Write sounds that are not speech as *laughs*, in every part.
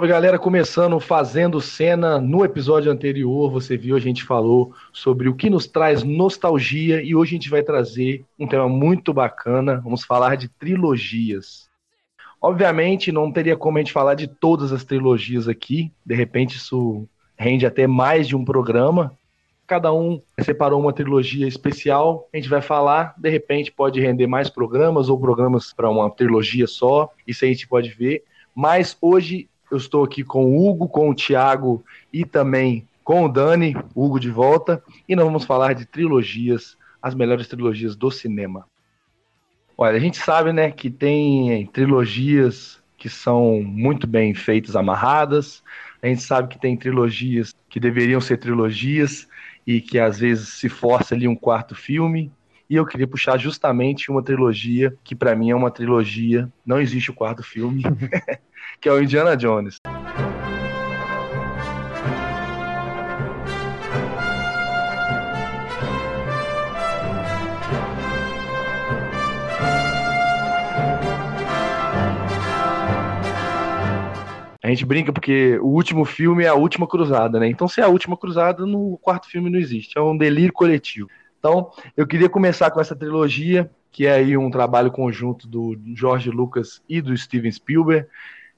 Salve galera, começando fazendo cena. No episódio anterior, você viu, a gente falou sobre o que nos traz nostalgia e hoje a gente vai trazer um tema muito bacana. Vamos falar de trilogias. Obviamente, não teria como a gente falar de todas as trilogias aqui, de repente, isso rende até mais de um programa. Cada um separou uma trilogia especial, a gente vai falar, de repente pode render mais programas ou programas para uma trilogia só, isso a gente pode ver. Mas hoje eu estou aqui com o Hugo, com o Thiago e também com o Dani, Hugo de volta, e nós vamos falar de trilogias, as melhores trilogias do cinema. Olha, a gente sabe, né, que tem trilogias que são muito bem feitas, amarradas. A gente sabe que tem trilogias que deveriam ser trilogias e que às vezes se força ali um quarto filme. E eu queria puxar justamente uma trilogia que para mim é uma trilogia, não existe o quarto filme, *laughs* que é o Indiana Jones. A gente brinca porque o último filme é a última cruzada, né? Então, se é a última cruzada, no quarto filme não existe. É um delírio coletivo. Então, eu queria começar com essa trilogia, que é aí um trabalho conjunto do George Lucas e do Steven Spielberg.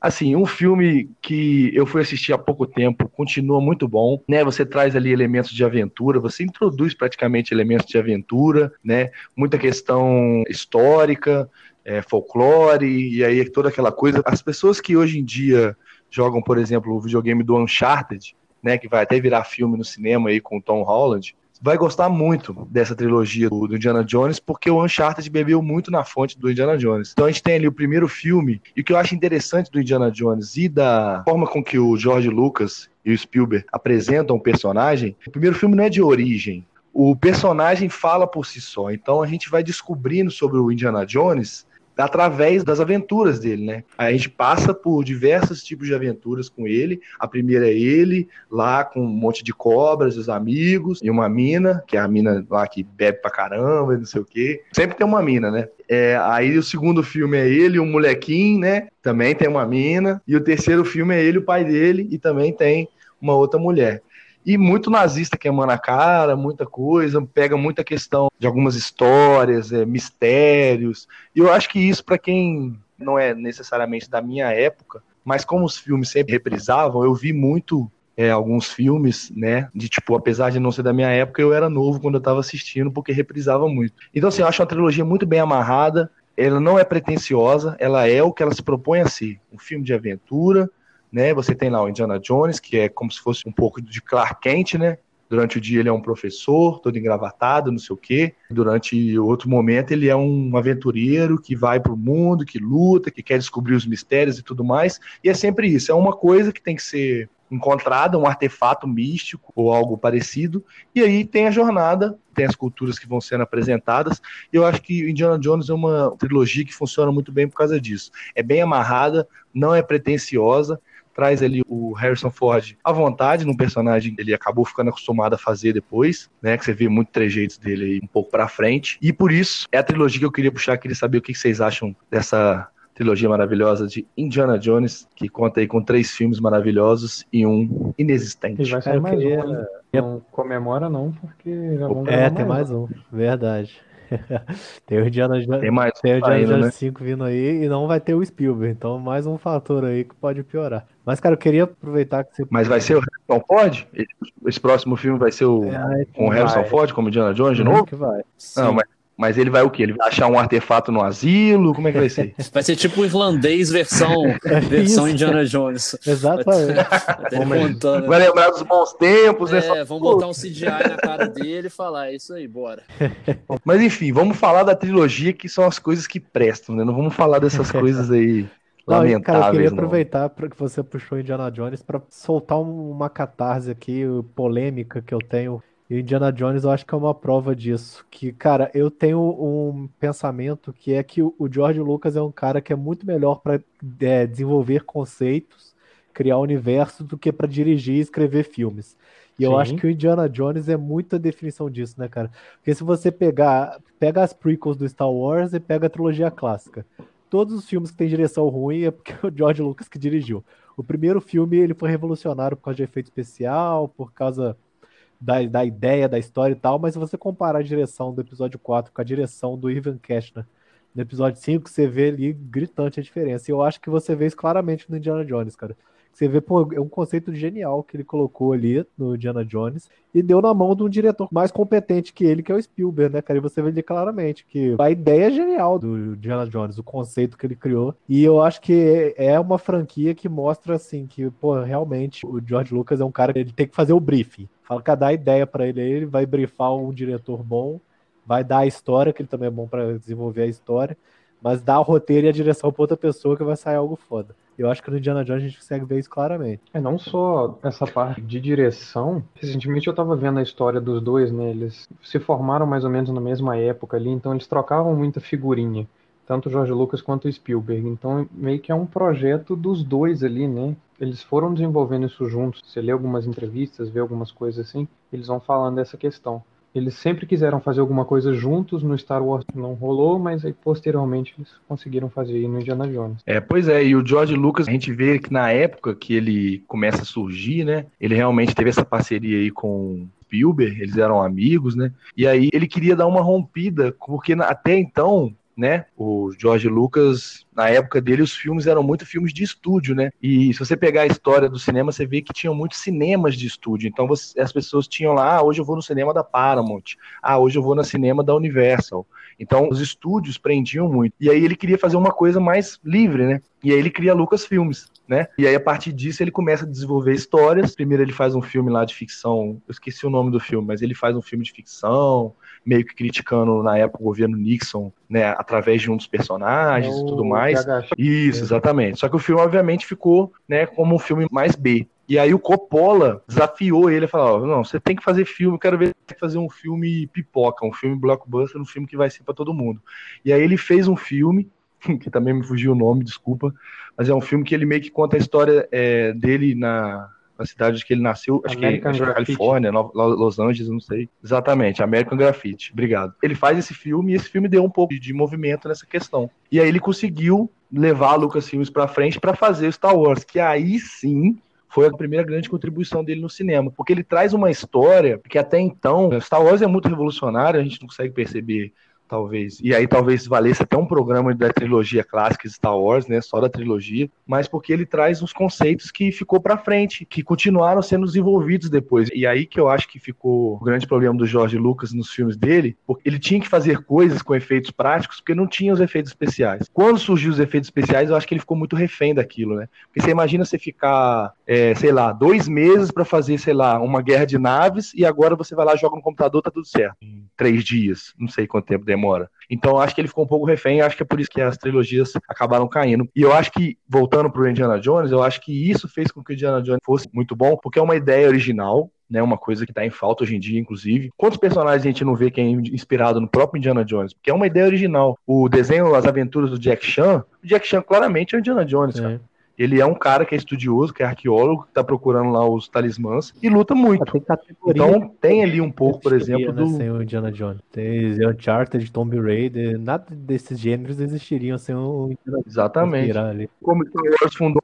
Assim, um filme que eu fui assistir há pouco tempo, continua muito bom, né? Você traz ali elementos de aventura, você introduz praticamente elementos de aventura, né? Muita questão histórica, é, folclore, e aí toda aquela coisa. As pessoas que hoje em dia jogam, por exemplo, o videogame do Uncharted, né? Que vai até virar filme no cinema aí com o Tom Holland vai gostar muito dessa trilogia do, do, Indiana Jones, porque o Uncharted bebeu muito na fonte do Indiana Jones. Então a gente tem ali o primeiro filme, e o que eu acho interessante do Indiana Jones e da forma com que o George Lucas e o Spielberg apresentam o personagem, o primeiro filme não é de origem. O personagem fala por si só. Então a gente vai descobrindo sobre o Indiana Jones através das aventuras dele, né? A gente passa por diversos tipos de aventuras com ele. A primeira é ele, lá com um monte de cobras, os amigos, e uma mina, que é a mina lá que bebe pra caramba, não sei o quê. Sempre tem uma mina, né? É, aí o segundo filme é ele, um molequinho, né? Também tem uma mina. E o terceiro filme é ele, o pai dele, e também tem uma outra mulher e muito nazista queimando a cara, muita coisa, pega muita questão de algumas histórias, é, mistérios. E eu acho que isso, para quem não é necessariamente da minha época, mas como os filmes sempre reprisavam, eu vi muito é, alguns filmes, né? De tipo, apesar de não ser da minha época, eu era novo quando eu estava assistindo, porque reprisava muito. Então, assim, eu acho uma trilogia muito bem amarrada. Ela não é pretensiosa, ela é o que ela se propõe a ser: um filme de aventura, né? Você tem lá o Indiana Jones, que é como se fosse um pouco de Clark Kent, né? Durante o dia ele é um professor, todo engravatado, não sei o quê. Durante outro momento ele é um aventureiro que vai para o mundo, que luta, que quer descobrir os mistérios e tudo mais. E é sempre isso, é uma coisa que tem que ser encontrada, um artefato místico ou algo parecido. E aí tem a jornada, tem as culturas que vão sendo apresentadas. E eu acho que Indiana Jones é uma trilogia que funciona muito bem por causa disso. É bem amarrada, não é pretensiosa traz ali o Harrison Ford à vontade num personagem que ele acabou ficando acostumado a fazer depois, né? Que você vê muito trejeitos dele aí um pouco pra frente. E por isso, é a trilogia que eu queria puxar, queria saber o que vocês acham dessa trilogia maravilhosa de Indiana Jones, que conta aí com três filmes maravilhosos e um inexistente. E vai ser mais queria... um, né? Não comemora não, porque já vão É, tem mais um, verdade. *laughs* tem o Indiana Jones, tem mais tem o Indiana Jones né? 5 vindo aí e não vai ter o Spielberg, então mais um fator aí que pode piorar. Mas, cara, eu queria aproveitar que você. Mas vai ser o Harrison Ford? Esse próximo filme vai ser o é, com o Harrison Ford como Indiana Jones de novo? Que vai. Não, mas mas ele vai o quê? Ele vai achar um artefato no asilo? Como é que vai ser? *laughs* Vai ser tipo o irlandês versão, *laughs* é versão Indiana Jones. Exatamente. *laughs* Vai, vai lembrar dos bons tempos, né? É, vamos botar um CGI na cara dele e falar, é isso aí, bora. Mas enfim, vamos falar da trilogia que são as coisas que prestam, né? Não vamos falar dessas coisas aí Lamentáveis, cara, eu queria aproveitar para que você puxou Indiana Jones para soltar uma catarse aqui, polêmica que eu tenho. E Indiana Jones eu acho que é uma prova disso. Que, cara, eu tenho um pensamento que é que o George Lucas é um cara que é muito melhor para é, desenvolver conceitos, criar universo, do que para dirigir e escrever filmes. E Sim. eu acho que o Indiana Jones é muita definição disso, né, cara? Porque se você pegar, pega as prequels do Star Wars e pega a trilogia clássica todos os filmes que tem direção ruim é porque *laughs* é o George Lucas que dirigiu. O primeiro filme ele foi revolucionário por causa de efeito especial, por causa da, da ideia, da história e tal, mas se você comparar a direção do episódio 4 com a direção do Ivan Kestner no episódio 5, você vê ali gritante a diferença. E eu acho que você vê isso claramente no Indiana Jones, cara. Você vê, pô, é um conceito genial que ele colocou ali no Indiana Jones e deu na mão de um diretor mais competente que ele, que é o Spielberg, né, cara? E você vê ali claramente que a ideia é genial do Indiana Jones, o conceito que ele criou. E eu acho que é uma franquia que mostra, assim, que, pô, realmente o George Lucas é um cara que ele tem que fazer o briefing. Fala que dá ideia para ele, ele vai briefar um diretor bom, vai dar a história, que ele também é bom para desenvolver a história, mas dá o roteiro e a direção para outra pessoa que vai sair algo foda. Eu acho que no Indiana Jones a gente consegue ver isso claramente. É não só essa parte de direção. Recentemente eu tava vendo a história dos dois, né? Eles se formaram mais ou menos na mesma época ali, então eles trocavam muita figurinha. Tanto o George Lucas quanto o Spielberg. Então meio que é um projeto dos dois ali, né? Eles foram desenvolvendo isso juntos. Você lê algumas entrevistas, vê algumas coisas assim, eles vão falando dessa questão. Eles sempre quiseram fazer alguma coisa juntos no Star Wars, não rolou, mas aí posteriormente eles conseguiram fazer no Indiana Jones. É, pois é, e o George Lucas, a gente vê que na época que ele começa a surgir, né, ele realmente teve essa parceria aí com Spielberg, eles eram amigos, né? E aí ele queria dar uma rompida, porque até então né? O George Lucas, na época dele, os filmes eram muito filmes de estúdio, né? E se você pegar a história do cinema, você vê que tinham muitos cinemas de estúdio. Então você, as pessoas tinham lá, ah, hoje eu vou no cinema da Paramount, ah, hoje eu vou no cinema da Universal. Então os estúdios prendiam muito. E aí ele queria fazer uma coisa mais livre, né? E aí ele cria Lucas Filmes, né? E aí a partir disso ele começa a desenvolver histórias. Primeiro ele faz um filme lá de ficção, eu esqueci o nome do filme, mas ele faz um filme de ficção, meio que criticando na época o governo Nixon, né, através de um dos personagens é e tudo mais. Isso, exatamente. Só que o filme obviamente ficou, né, como um filme mais B. E aí o Coppola desafiou ele a falar: oh, não, você tem que fazer filme, eu quero ver você fazer um filme pipoca, um filme blockbuster, um filme que vai ser para todo mundo. E aí ele fez um filme *laughs* que também me fugiu o nome, desculpa, mas é um filme que ele meio que conta a história é, dele na, na cidade que ele nasceu, acho American que, acho é Califórnia, Los Angeles, não sei. Exatamente, American Graffiti. Obrigado. Ele faz esse filme e esse filme deu um pouco de movimento nessa questão. E aí ele conseguiu levar Lucas Filmes para frente para fazer Star Wars, que aí sim foi a primeira grande contribuição dele no cinema, porque ele traz uma história que até então Star Wars é muito revolucionário, a gente não consegue perceber talvez. E aí talvez valesse até um programa da trilogia clássica Star Wars, né, só da trilogia, mas porque ele traz uns conceitos que ficou para frente, que continuaram sendo desenvolvidos depois. E aí que eu acho que ficou o grande problema do George Lucas nos filmes dele, porque ele tinha que fazer coisas com efeitos práticos, porque não tinha os efeitos especiais. Quando surgiu os efeitos especiais, eu acho que ele ficou muito refém daquilo, né? Porque você imagina você ficar, é, sei lá, dois meses para fazer, sei lá, uma guerra de naves e agora você vai lá, joga no computador, tá tudo certo. Em três dias, não sei quanto tempo demora demora. Então acho que ele ficou um pouco refém, acho que é por isso que as trilogias acabaram caindo. E eu acho que, voltando pro Indiana Jones, eu acho que isso fez com que o Indiana Jones fosse muito bom, porque é uma ideia original, né, uma coisa que está em falta hoje em dia, inclusive. Quantos personagens a gente não vê que é inspirado no próprio Indiana Jones? Porque é uma ideia original. O desenho As Aventuras do Jack Chan, o Jack Chan claramente é o Indiana Jones, é. cara. Ele é um cara que é estudioso, que é arqueólogo, que tá procurando lá os talismãs e luta muito. Então tem ali um pouco, por exemplo, né, do. Sem o Indiana Jones. Tem Uncharted, Tomb Raider, nada desses gêneros existiriam sem o Indiana Exatamente. Como Star Wars fundou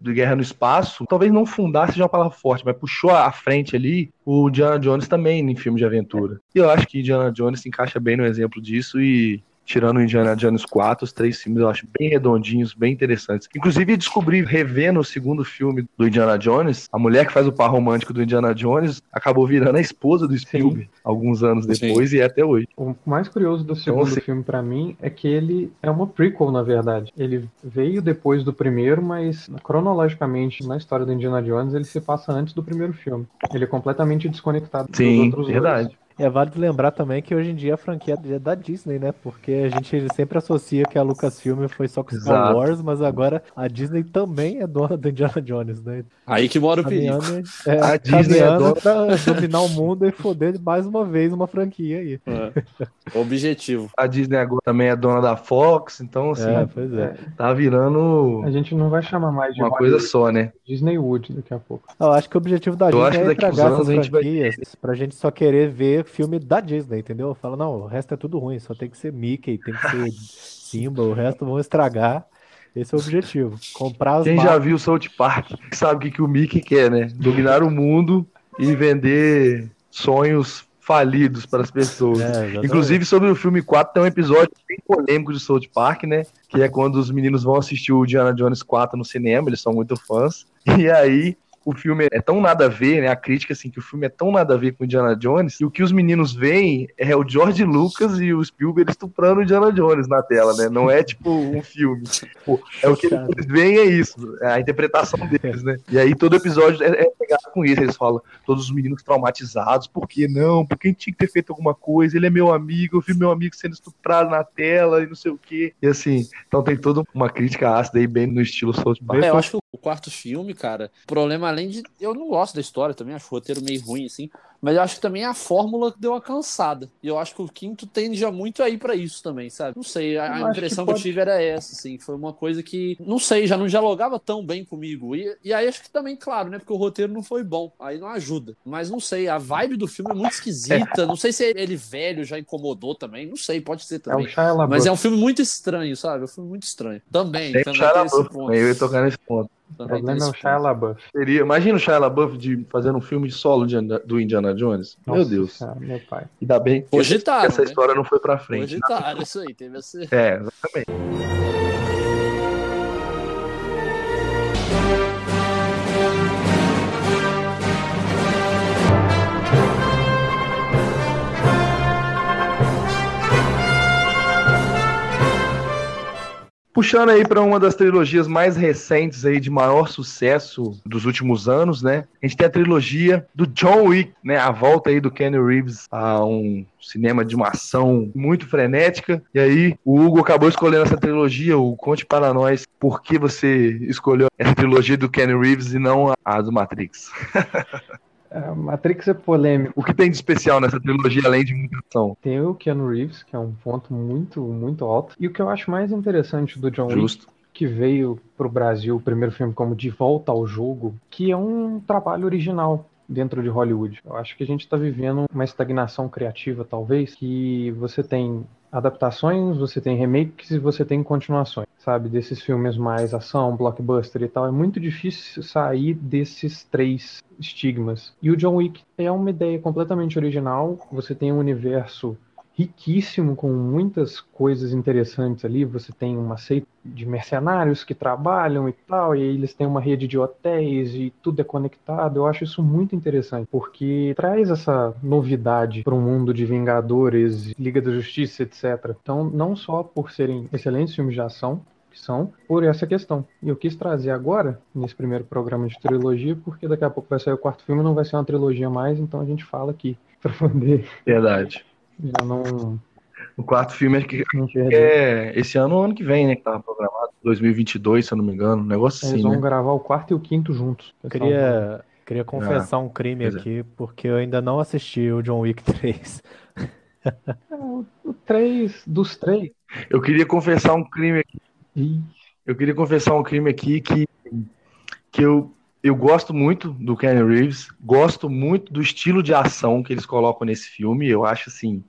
de Guerra no Espaço, talvez não fundasse já uma palavra forte, mas puxou à frente ali o Indiana Jones também em filme de aventura. E eu acho que Indiana Jones se encaixa bem no exemplo disso e tirando o Indiana Jones 4, os três filmes eu acho bem redondinhos, bem interessantes. Inclusive, descobri, revendo o segundo filme do Indiana Jones, a mulher que faz o par romântico do Indiana Jones acabou virando a esposa do Spielberg Sim. alguns anos depois Sim. e é até hoje. O mais curioso do segundo então, filme para mim é que ele é uma prequel, na verdade. Ele veio depois do primeiro, mas cronologicamente na história do Indiana Jones ele se passa antes do primeiro filme. Ele é completamente desconectado Sim, dos outros verdade. Dois. É válido lembrar também que hoje em dia a franquia é da Disney, né? Porque a gente sempre associa que a Lucasfilm foi só com Star Exato. Wars, mas agora a Disney também é dona do Indiana Jones, né? Aí que mora o perigo. *laughs* É, a Disney é dona pra dominar o mundo e foder mais uma vez uma franquia aí. É. Objetivo. A Disney agora também é dona da Fox, então assim, é, pois é. tá virando A gente não vai chamar mais de uma coisa só, né? Disney Wood daqui a pouco. Eu acho que o objetivo da Eu Disney é estragar essas franquias vai... pra gente só querer ver filme da Disney, entendeu? Fala, não, o resto é tudo ruim, só tem que ser Mickey, tem que ser *laughs* Simba, o resto vão estragar. Esse é o objetivo. Comprar as Quem já marcas. viu o South Park sabe o que, que o Mickey quer, né? Dominar o mundo e vender sonhos falidos para as pessoas. É. Inclusive, sobre o filme 4, tem um episódio bem polêmico de South Park, né? Que é quando os meninos vão assistir o Indiana Jones 4 no cinema, eles são muito fãs. *laughs* E aí, o filme é tão nada a ver, né? A crítica, assim, que o filme é tão nada a ver com o Indiana Jones, e o que os meninos veem é o George Lucas e o Spielberg estuprando o Indiana Jones na tela, né? Não é tipo um filme. É o que eles veem é isso, é a interpretação deles, né? E aí todo episódio é, é pegado com isso. Eles falam, todos os meninos traumatizados, por que não? Porque a gente tinha que ter feito alguma coisa, ele é meu amigo, eu vi meu amigo sendo estuprado na tela e não sei o quê. E assim, então tem toda uma crítica ácida aí, bem no estilo South Park. É, eu acho que o quarto filme, cara, o problema além de. Eu não gosto da história também, acho o roteiro meio ruim, assim. Mas eu acho que também a fórmula que deu uma cansada. E eu acho que o quinto tende já muito aí pra isso também, sabe? Não sei, a, a impressão que que, pode- eu tive era essa, assim. Foi uma coisa que, não sei, já não dialogava tão bem comigo. E, e aí acho que também, claro, né? Porque o roteiro não foi bom. Aí não ajuda. Mas não sei, a vibe do filme é muito esquisita. Não sei se ele velho já incomodou também. Não sei, pode ser É o também. Shia LaBeouf. Mas é um filme muito estranho, sabe? É um filme muito estranho. Também, Tem o também Shia tem esse LaBeouf, ponto. eu ia tocar nesse ponto. O Também tem problema é o Shia. LaBeouf. Seria, imagina o Shia LaBeouf de, fazendo um filme solo de, do Indiana Jones. meu Nossa Deus. Senhora, meu pai. Ainda bem que Cogitaram, essa né? história não foi pra frente. Cogitaram, isso aí, teve esse... É, exatamente. Puxando aí para uma das trilogias mais recentes aí de maior sucesso dos últimos anos, né? A gente tem a trilogia do John Wick, né? A volta aí do Kenny Reeves a um cinema de uma ação muito frenética. E aí o Hugo acabou escolhendo essa trilogia. O conte para nós por que você escolheu essa trilogia do Kenny Reeves e não a- do Matrix. *laughs* É, Matrix é polêmico. O que tem de especial nessa trilogia além de muita ação? Tem o Keanu Reeves, que é um ponto muito, muito alto. E o que eu acho mais interessante do John Wick, Justo. que veio pro Brasil, o primeiro filme como De Volta ao Jogo, que é um trabalho original dentro de Hollywood. Eu acho que a gente está vivendo uma estagnação criativa, talvez, que você tem adaptações, você tem remakes e você tem continuações, sabe? Desses filmes mais ação, blockbuster e tal. É muito difícil sair desses três estigmas. E o John Wick é uma ideia completamente original. Você tem um universo riquíssimo com muitas coisas interessantes ali. Você tem uma seita de mercenários que trabalham e tal, e eles têm uma rede de hotéis e tudo é conectado. Eu acho isso muito interessante, porque traz essa novidade para um mundo de Vingadores, Liga da Justiça, etc. Então, não só por serem excelentes filmes de ação, que são, por essa questão. E eu quis trazer agora, nesse primeiro programa de trilogia, porque daqui a pouco vai sair o quarto filme, não vai ser uma trilogia mais, então a gente fala aqui, *laughs* para poder Verdade. Já não, O quarto filme é que não perder. é esse ano ou ano que vem, né? Que tava programado. 2022, se eu não me engano. Um negócio Eles assim, vão né? gravar o quarto e o quinto juntos. Eu queria, queria confessar um crime é. aqui, porque eu ainda não assisti o John Wick *laughs* 3. O três, dos três. Eu queria confessar um crime aqui. Eu queria confessar um crime aqui que, que eu, eu gosto muito do Kenny Reeves, gosto muito do estilo de ação que eles colocam nesse filme. Eu acho assim,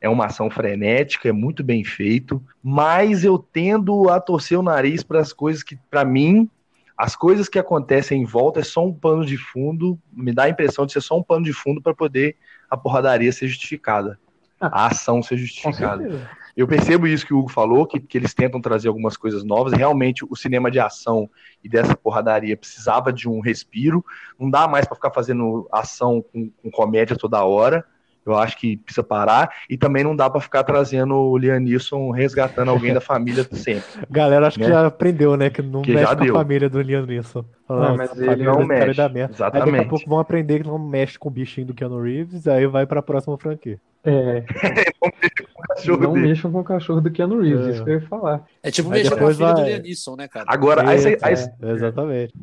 é uma ação frenética, é muito bem feito, mas eu tendo a torcer o nariz para as coisas que, para mim, as coisas que acontecem em volta é só um pano de fundo, me dá a impressão de ser só um pano de fundo para poder a porradaria ser justificada, a ação ser justificada. Eu percebo isso que o Hugo falou, que, que eles tentam trazer algumas coisas novas. Realmente, o cinema de ação e dessa porradaria precisava de um respiro. Não dá mais para ficar fazendo ação com, com comédia toda hora. Eu acho que precisa parar. E também não dá para ficar trazendo o Liam Neeson resgatando alguém da família *laughs* sempre. Galera, acho que Né? já aprendeu, né? Que não Que mexe já com a deu. família do Liam Neeson. Não, mas ele não cara mexe. dá merda. Aí daqui a Exatamente. pouco vão aprender que não mexe com o bichinho do Keanu Reeves, aí vai pra próxima franquia. É, *laughs* cachorro não dele. mexam com o cachorro do Keanu Reeves, É. isso que eu ia falar. É tipo Aí mexer com a filha do vai- Liam Neeson, né, cara? Agora, aí, aí- É, exatamente.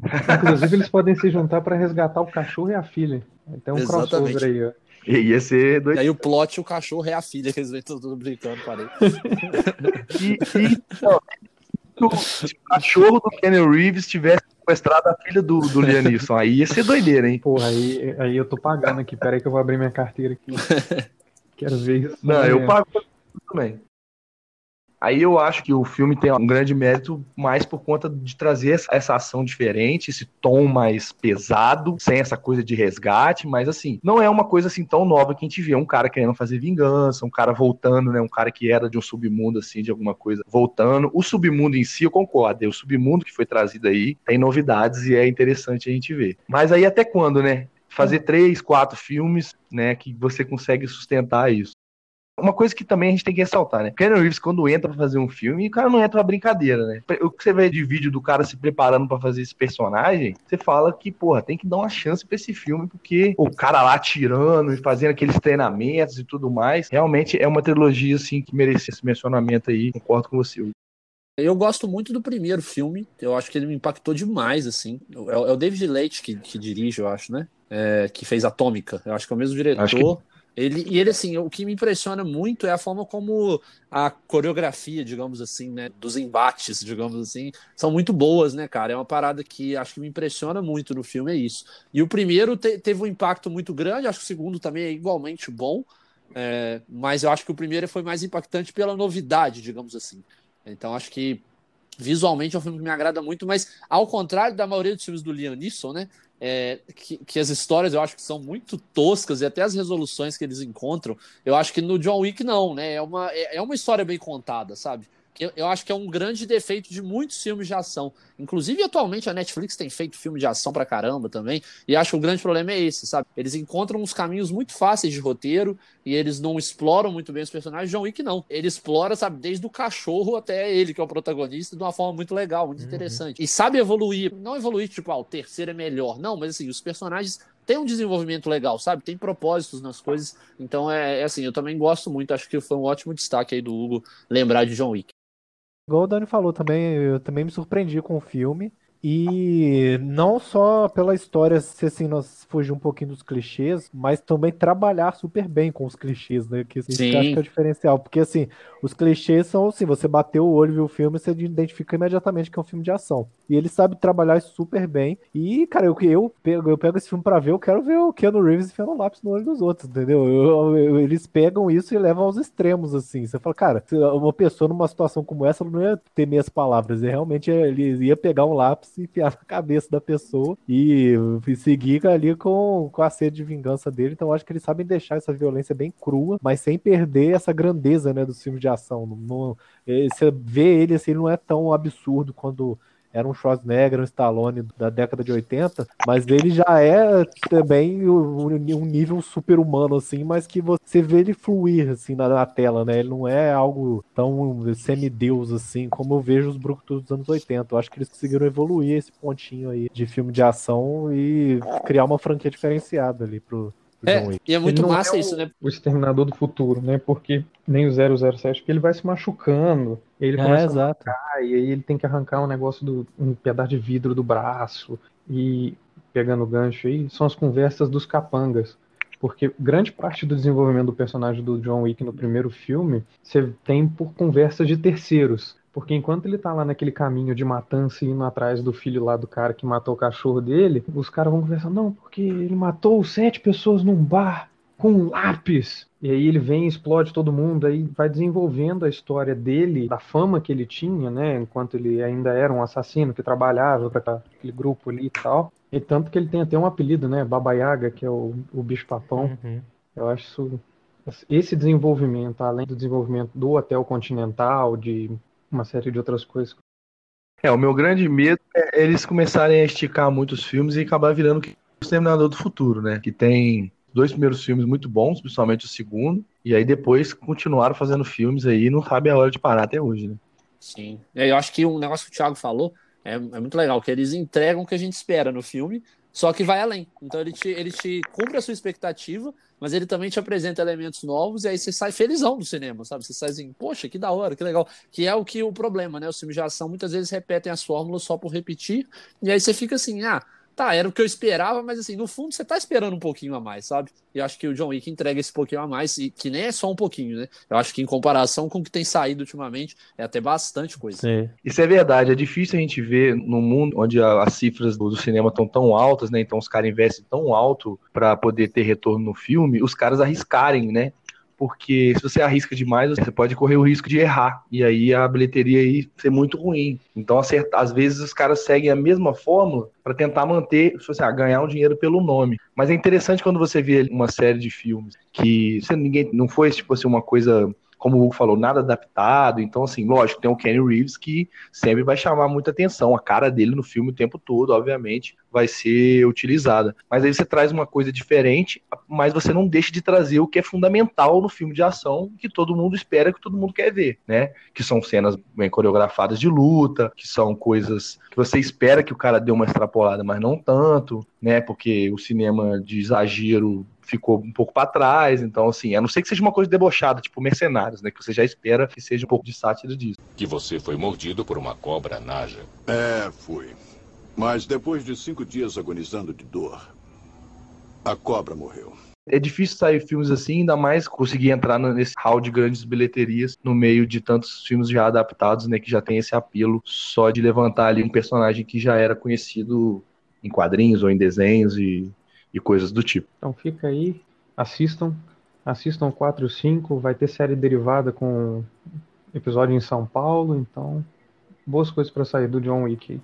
Inclusive, eles podem se juntar para resgatar o cachorro e a filha. Tem um Exatamente. crossover aí, ó. ia ser E doido. aí o plot, o cachorro é a filha, que eles vêm tudo brincando, parei. *laughs* E, e não, se o cachorro do Kenny Reeves tivesse sequestrado a filha do, do Liam Neeson, aí ia ser doideira, hein? Porra, aí, aí eu tô pagando aqui. Pera aí que eu vou abrir minha carteira aqui. *laughs* Quero ver isso. Não, eu pago também. Aí eu acho que o filme tem um grande mérito mais por conta de trazer essa ação diferente, esse tom mais pesado, sem essa coisa de resgate, mas assim, não é uma coisa assim tão nova que a gente vê um cara querendo fazer vingança, um cara voltando, né, um cara que era de um submundo assim, de alguma coisa, voltando. O submundo em si, eu concordo, é o submundo que foi trazido aí, tem novidades e é interessante a gente ver. Mas aí até quando, né? Fazer três, quatro filmes, né, que você consegue sustentar isso. Uma coisa que também a gente tem que ressaltar, né? Keanu Reeves, quando entra pra fazer um filme, o cara não entra pra brincadeira, né? O que você vê de vídeo do cara se preparando para fazer esse personagem, você fala que, porra, tem que dar uma chance pra esse filme, porque o cara lá tirando e fazendo aqueles treinamentos e tudo mais, realmente é uma trilogia, assim, que merecia esse mencionamento aí. Concordo com você. Eu gosto muito do primeiro filme, eu acho que ele me impactou demais, assim. É, é o David Leite que, que dirige, eu acho, né? É, que fez Atômica. Eu acho que é o mesmo diretor. Ele, e ele, assim, o que me impressiona muito é a forma como a coreografia, digamos assim, né, dos embates, digamos assim, são muito boas, né, cara? É uma parada que acho que me impressiona muito no filme, é isso. E o primeiro te, teve um impacto muito grande, acho que o segundo também é igualmente bom, é, mas eu acho que o primeiro foi mais impactante pela novidade, digamos assim. Então acho que visualmente é um filme que me agrada muito, mas ao contrário da maioria dos filmes do Liam Neeson, né? É, que, que, as histórias eu acho que são muito toscas e até as resoluções que eles encontram, eu acho que no John Wick não, né? É uma, é, é uma história bem contada, sabe? eu, eu acho que é um grande defeito de muitos filmes de ação. Inclusive, atualmente, a Netflix tem feito filme de ação pra caramba também. E acho que o grande problema é esse, sabe? Eles encontram uns caminhos muito fáceis de roteiro e eles não exploram muito bem os personagens. John Wick, não. Ele explora, sabe, desde o cachorro até ele, que é o protagonista, de uma forma muito legal, muito uhum. interessante. E sabe evoluir. Não evoluir, tipo, ah, o terceiro é melhor. Não, mas assim, os personagens têm um desenvolvimento legal, sabe? Tem propósitos nas coisas. Então, é, é assim, eu também gosto muito. Acho que foi um ótimo destaque aí do Hugo lembrar de John Wick. Igual o Dani falou também, eu também me surpreendi com o filme. E não só pela história se assim, nós fugir um pouquinho dos clichês, mas também trabalhar super bem com os clichês, né? Que assim, que acho que é o diferencial. Porque assim, os clichês são assim, você bateu o olho e viu o filme, você identifica imediatamente que é um filme de ação. E ele sabe trabalhar isso super bem. E, cara, eu, eu, pego, eu pego esse filme pra ver, eu quero ver o Keanu Reeves enfiando um lápis no olho dos outros, entendeu? Eu, eu, eles pegam isso e levam aos extremos, assim. Você fala, cara, uma pessoa numa situação como essa, não ia ter meias palavras. Ele realmente ele ia pegar um lápis enfiar na cabeça da pessoa e, e seguir ali com, com a sede de vingança dele. Então, acho que eles sabem deixar essa violência bem crua, mas sem perder essa grandeza, né, dos filmes de ação. Não, não, eh, você vê ele assim, ele não é tão absurdo quando era um Schwarzenegger, um Stallone da década de 80, mas ele já é também um, nível super humano, assim, mas que você vê ele fluir, assim, na, na tela, né? Ele não é algo tão semideus, assim, como eu vejo os Brucutus dos anos 80. Eu acho que eles conseguiram evoluir esse pontinho aí de filme de ação e criar uma franquia diferenciada ali pro, é, e é muito massa é isso, né? O Exterminador do Futuro, né? Porque nem o 007, porque ele vai se machucando, ele é, começa exato. a arrancar, e aí ele tem que arrancar um negócio do um pedaço de vidro do braço e pegando o gancho aí, são as conversas dos capangas. Porque grande parte do desenvolvimento do personagem do John Wick no primeiro filme você tem por conversas de terceiros. Porque enquanto ele tá lá naquele caminho de matança indo atrás do filho lá do cara que matou o cachorro dele, os caras vão conversar, não, porque ele matou sete pessoas num bar com um lápis. E aí ele vem e explode todo mundo, aí vai desenvolvendo a história dele, da fama que ele tinha, né, enquanto ele ainda era um assassino que trabalhava para aquele grupo ali e tal. E tanto que ele tem até um apelido, né, Baba Yaga, que é o, o bicho papão. Uhum. Eu acho isso esse desenvolvimento, além do desenvolvimento do Hotel Continental, de uma série de outras coisas. É, o meu grande medo é eles começarem a esticar muitos filmes e acabar virando o Exterminador do Futuro, né? Que tem dois primeiros filmes muito bons, principalmente o segundo, e aí depois continuaram fazendo filmes aí e não sabe a hora de parar até hoje, né? Sim. É, eu acho que um negócio que o Thiago falou é, é muito legal, que eles entregam o que a gente espera no filme, só que vai além. Então ele te, ele te cumpre a sua expectativa, mas ele também te apresenta elementos novos e aí você sai felizão do cinema, sabe? Você sai assim, poxa, que da hora, que legal. Que é o que o problema, né? Os filmes de ação muitas vezes repetem as fórmulas só por repetir, e aí você fica assim, ah, tá, era o que eu esperava, mas assim, no fundo você tá esperando um pouquinho a mais, sabe? E acho que o John Wick entrega esse pouquinho a mais, e que nem é só um pouquinho, né? Eu acho que em comparação com o que tem saído ultimamente, é até bastante coisa. Sim. Isso é verdade, é difícil a gente ver no mundo onde as cifras do, cinema estão tão altas, né? Então os caras investem tão alto para poder ter retorno no filme, os caras arriscarem, né? Porque se você arrisca demais, você pode correr o risco de errar, e aí a bilheteria aí ser muito ruim. Então, acertar, às vezes os caras seguem a mesma fórmula para tentar manter, tipo assim, ah, ganhar um dinheiro pelo nome. Mas é interessante quando você vê uma série de filmes que você, ninguém não foi tipo assim uma coisa como o Hugo falou, nada adaptado. Então, assim, lógico, tem o Kenny Reeves que sempre vai chamar muita atenção. A cara dele no filme o tempo todo, obviamente, vai ser utilizada. Mas aí você traz uma coisa diferente, mas você não deixa de trazer o que é fundamental no filme de ação, que todo mundo espera, que todo mundo quer ver, né? Que são cenas bem coreografadas de luta, que são coisas que você espera que o cara dê uma extrapolada, mas não tanto, né? Porque o cinema de exagero ficou um pouco para trás. Então, assim, a não ser que seja uma coisa debochada, tipo Mercenários, né? Que você já espera que seja um pouco de sátira disso. Que você foi mordido por uma cobra naja. É, fui. Mas depois de cinco dias agonizando de dor, a cobra morreu. É difícil sair filmes assim, ainda mais conseguir entrar nesse hall de grandes bilheterias no meio de tantos filmes já adaptados, né? Que já tem esse apelo só de levantar ali um personagem que já era conhecido em quadrinhos ou em desenhos e e coisas do tipo. Então fica aí, assistam, assistam 4 e 5, vai ter série derivada com episódio em São Paulo, então boas coisas para sair do John Wick.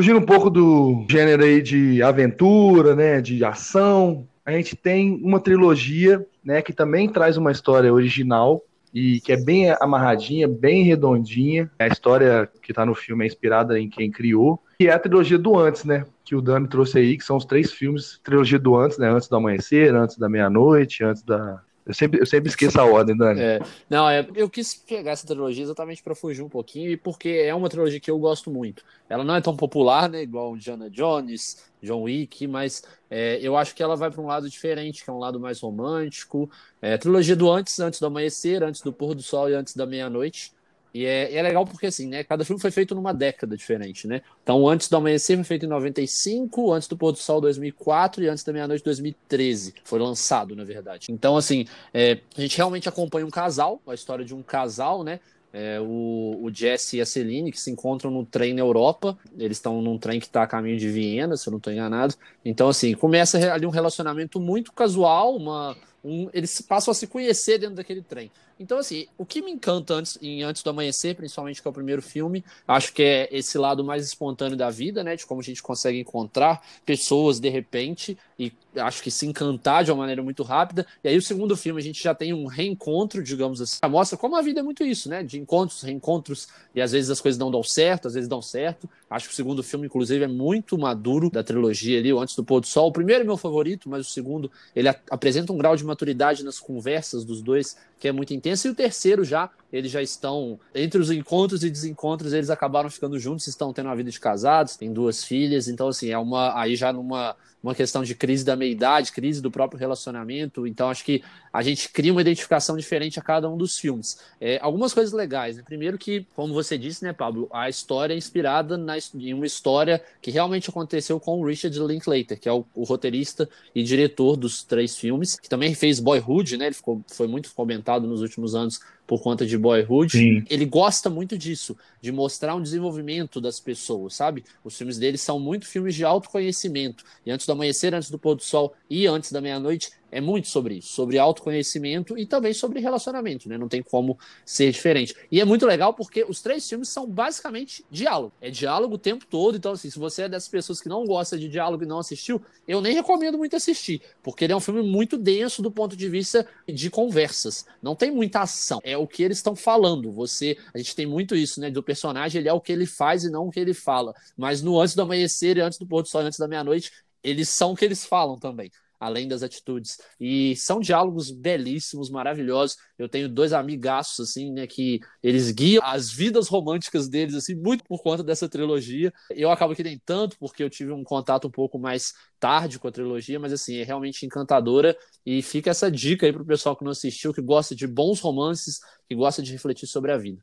Fugindo um pouco do gênero aí de aventura, né, de ação, a gente tem uma trilogia, né, que também traz uma história original e que é bem amarradinha, bem redondinha. A história que está no filme é inspirada em quem criou, que é a trilogia do Antes, né? Que o Dami trouxe aí, que são os três filmes, trilogia do Antes, né? Antes do amanhecer, antes da meia-noite, antes da, eu sempre, eu sempre esqueço a ordem, Dani. É, não, é, eu quis pegar essa trilogia exatamente para fugir um pouquinho e porque é uma trilogia que eu gosto muito. Ela não é tão popular, né, igual Diana Jones, John Wick, mas é, eu acho que ela vai para um lado diferente, que é um lado mais romântico. É, trilogia do antes, antes do amanhecer, antes do pôr do sol e antes da meia-noite. E é, é, legal porque, assim, né? Cada filme foi feito numa década diferente, né? Então, Antes do Amanhecer foi feito em 95, Antes do Pôr do Sol 2004 e Antes da Meia-Noite 2013. Foi lançado, na verdade. Então, assim, é, a gente realmente acompanha um casal, a história de um casal, né? É, o, o Jesse e a Celine, que se encontram no trem na Europa. Eles estão num trem que está a caminho de Viena, se eu não estou enganado. Então, assim, começa ali um relacionamento muito casual, uma, um, eles passam a se conhecer dentro daquele trem. Então, assim, o que me encanta antes, em Antes do Amanhecer, principalmente que é o primeiro filme, acho que é esse lado mais espontâneo da vida, né? De como a gente consegue encontrar pessoas de repente e acho que se encantar de uma maneira muito rápida. E aí, o segundo filme, a gente já tem um reencontro, digamos assim. Mostra como a vida é muito isso, né? De encontros, reencontros, e às vezes as coisas não dão certo, às vezes dão certo. Acho que o segundo filme, inclusive, é muito maduro da trilogia ali, o Antes do Pôr do Sol. O primeiro é meu favorito, mas o segundo, ele apresenta um grau de maturidade nas conversas dos dois que é muito e o terceiro já, eles já estão, entre os encontros e desencontros, eles acabaram ficando juntos, estão tendo uma vida de casados, têm duas filhas, então assim, é uma, aí já numa uma questão de crise da meia-idade, crise do próprio relacionamento. Então, acho que a gente cria uma identificação diferente a cada um dos filmes. É, algumas coisas legais. Né? Primeiro que, como você disse, né, Pablo, a história é inspirada na, em uma história que realmente aconteceu com o Richard Linklater, que é o, o, roteirista e diretor dos três filmes, que também fez Boyhood, né? Ele ficou, foi muito comentado nos últimos anos por conta de Boyhood. Sim. Ele gosta muito disso, de mostrar um desenvolvimento das pessoas, sabe? Os filmes dele são muito filmes de autoconhecimento. E antes do amanhecer, antes do pôr do sol e antes da meia-noite, é muito sobre isso, sobre autoconhecimento e também sobre relacionamento, né? Não tem como ser diferente. E é muito legal porque os três filmes são basicamente diálogo. É diálogo o tempo todo. Então, assim, se você é dessas pessoas que não gosta de diálogo e não assistiu, eu nem recomendo muito assistir, porque ele é um filme muito denso do ponto de vista de conversas. Não tem muita ação. É o que eles estão falando. Você, a gente tem muito isso, né? Do personagem, ele é o que ele faz e não o que ele fala. Mas no antes do amanhecer e antes do pôr do sol, antes da meia-noite, eles são o que eles falam também além das atitudes. E são diálogos belíssimos, maravilhosos. Eu tenho dois amigaços, assim, né, que eles guiam as vidas românticas deles, assim, muito por conta dessa trilogia. Eu acabo que nem tanto, porque eu tive um contato um pouco mais tarde com a trilogia, mas, assim, é realmente encantadora. E fica essa dica aí pro pessoal que não assistiu, que gosta de bons romances, que gosta de refletir sobre a vida.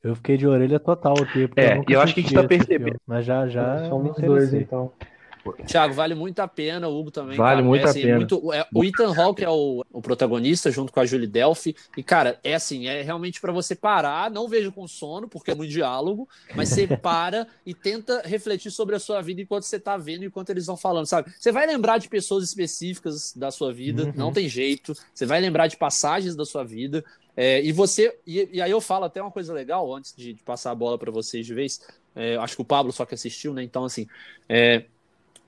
Eu fiquei de orelha total aqui. É, eu, eu acho que a gente tá percebendo. Filme, mas já, já. Somos dois, então. Thiago, vale muito a pena, o Hugo também. Vale cara. muito é, a assim, pena. muito- é, o Ethan Hawke é o, o protagonista, junto com a Julie Delphi. E, cara, é assim, é realmente pra você parar, não veja com sono, porque é muito diálogo, mas você *laughs* para e tenta refletir sobre a sua vida enquanto você tá vendo, enquanto eles vão falando, sabe? Você vai lembrar de pessoas específicas da sua vida, Uhum. não tem jeito. Você vai lembrar de passagens da sua vida. É, e você. E, e aí eu falo até uma coisa legal, antes de, de passar a bola pra vocês de vez. É, acho que o Pablo só que assistiu, né? Então, assim. é,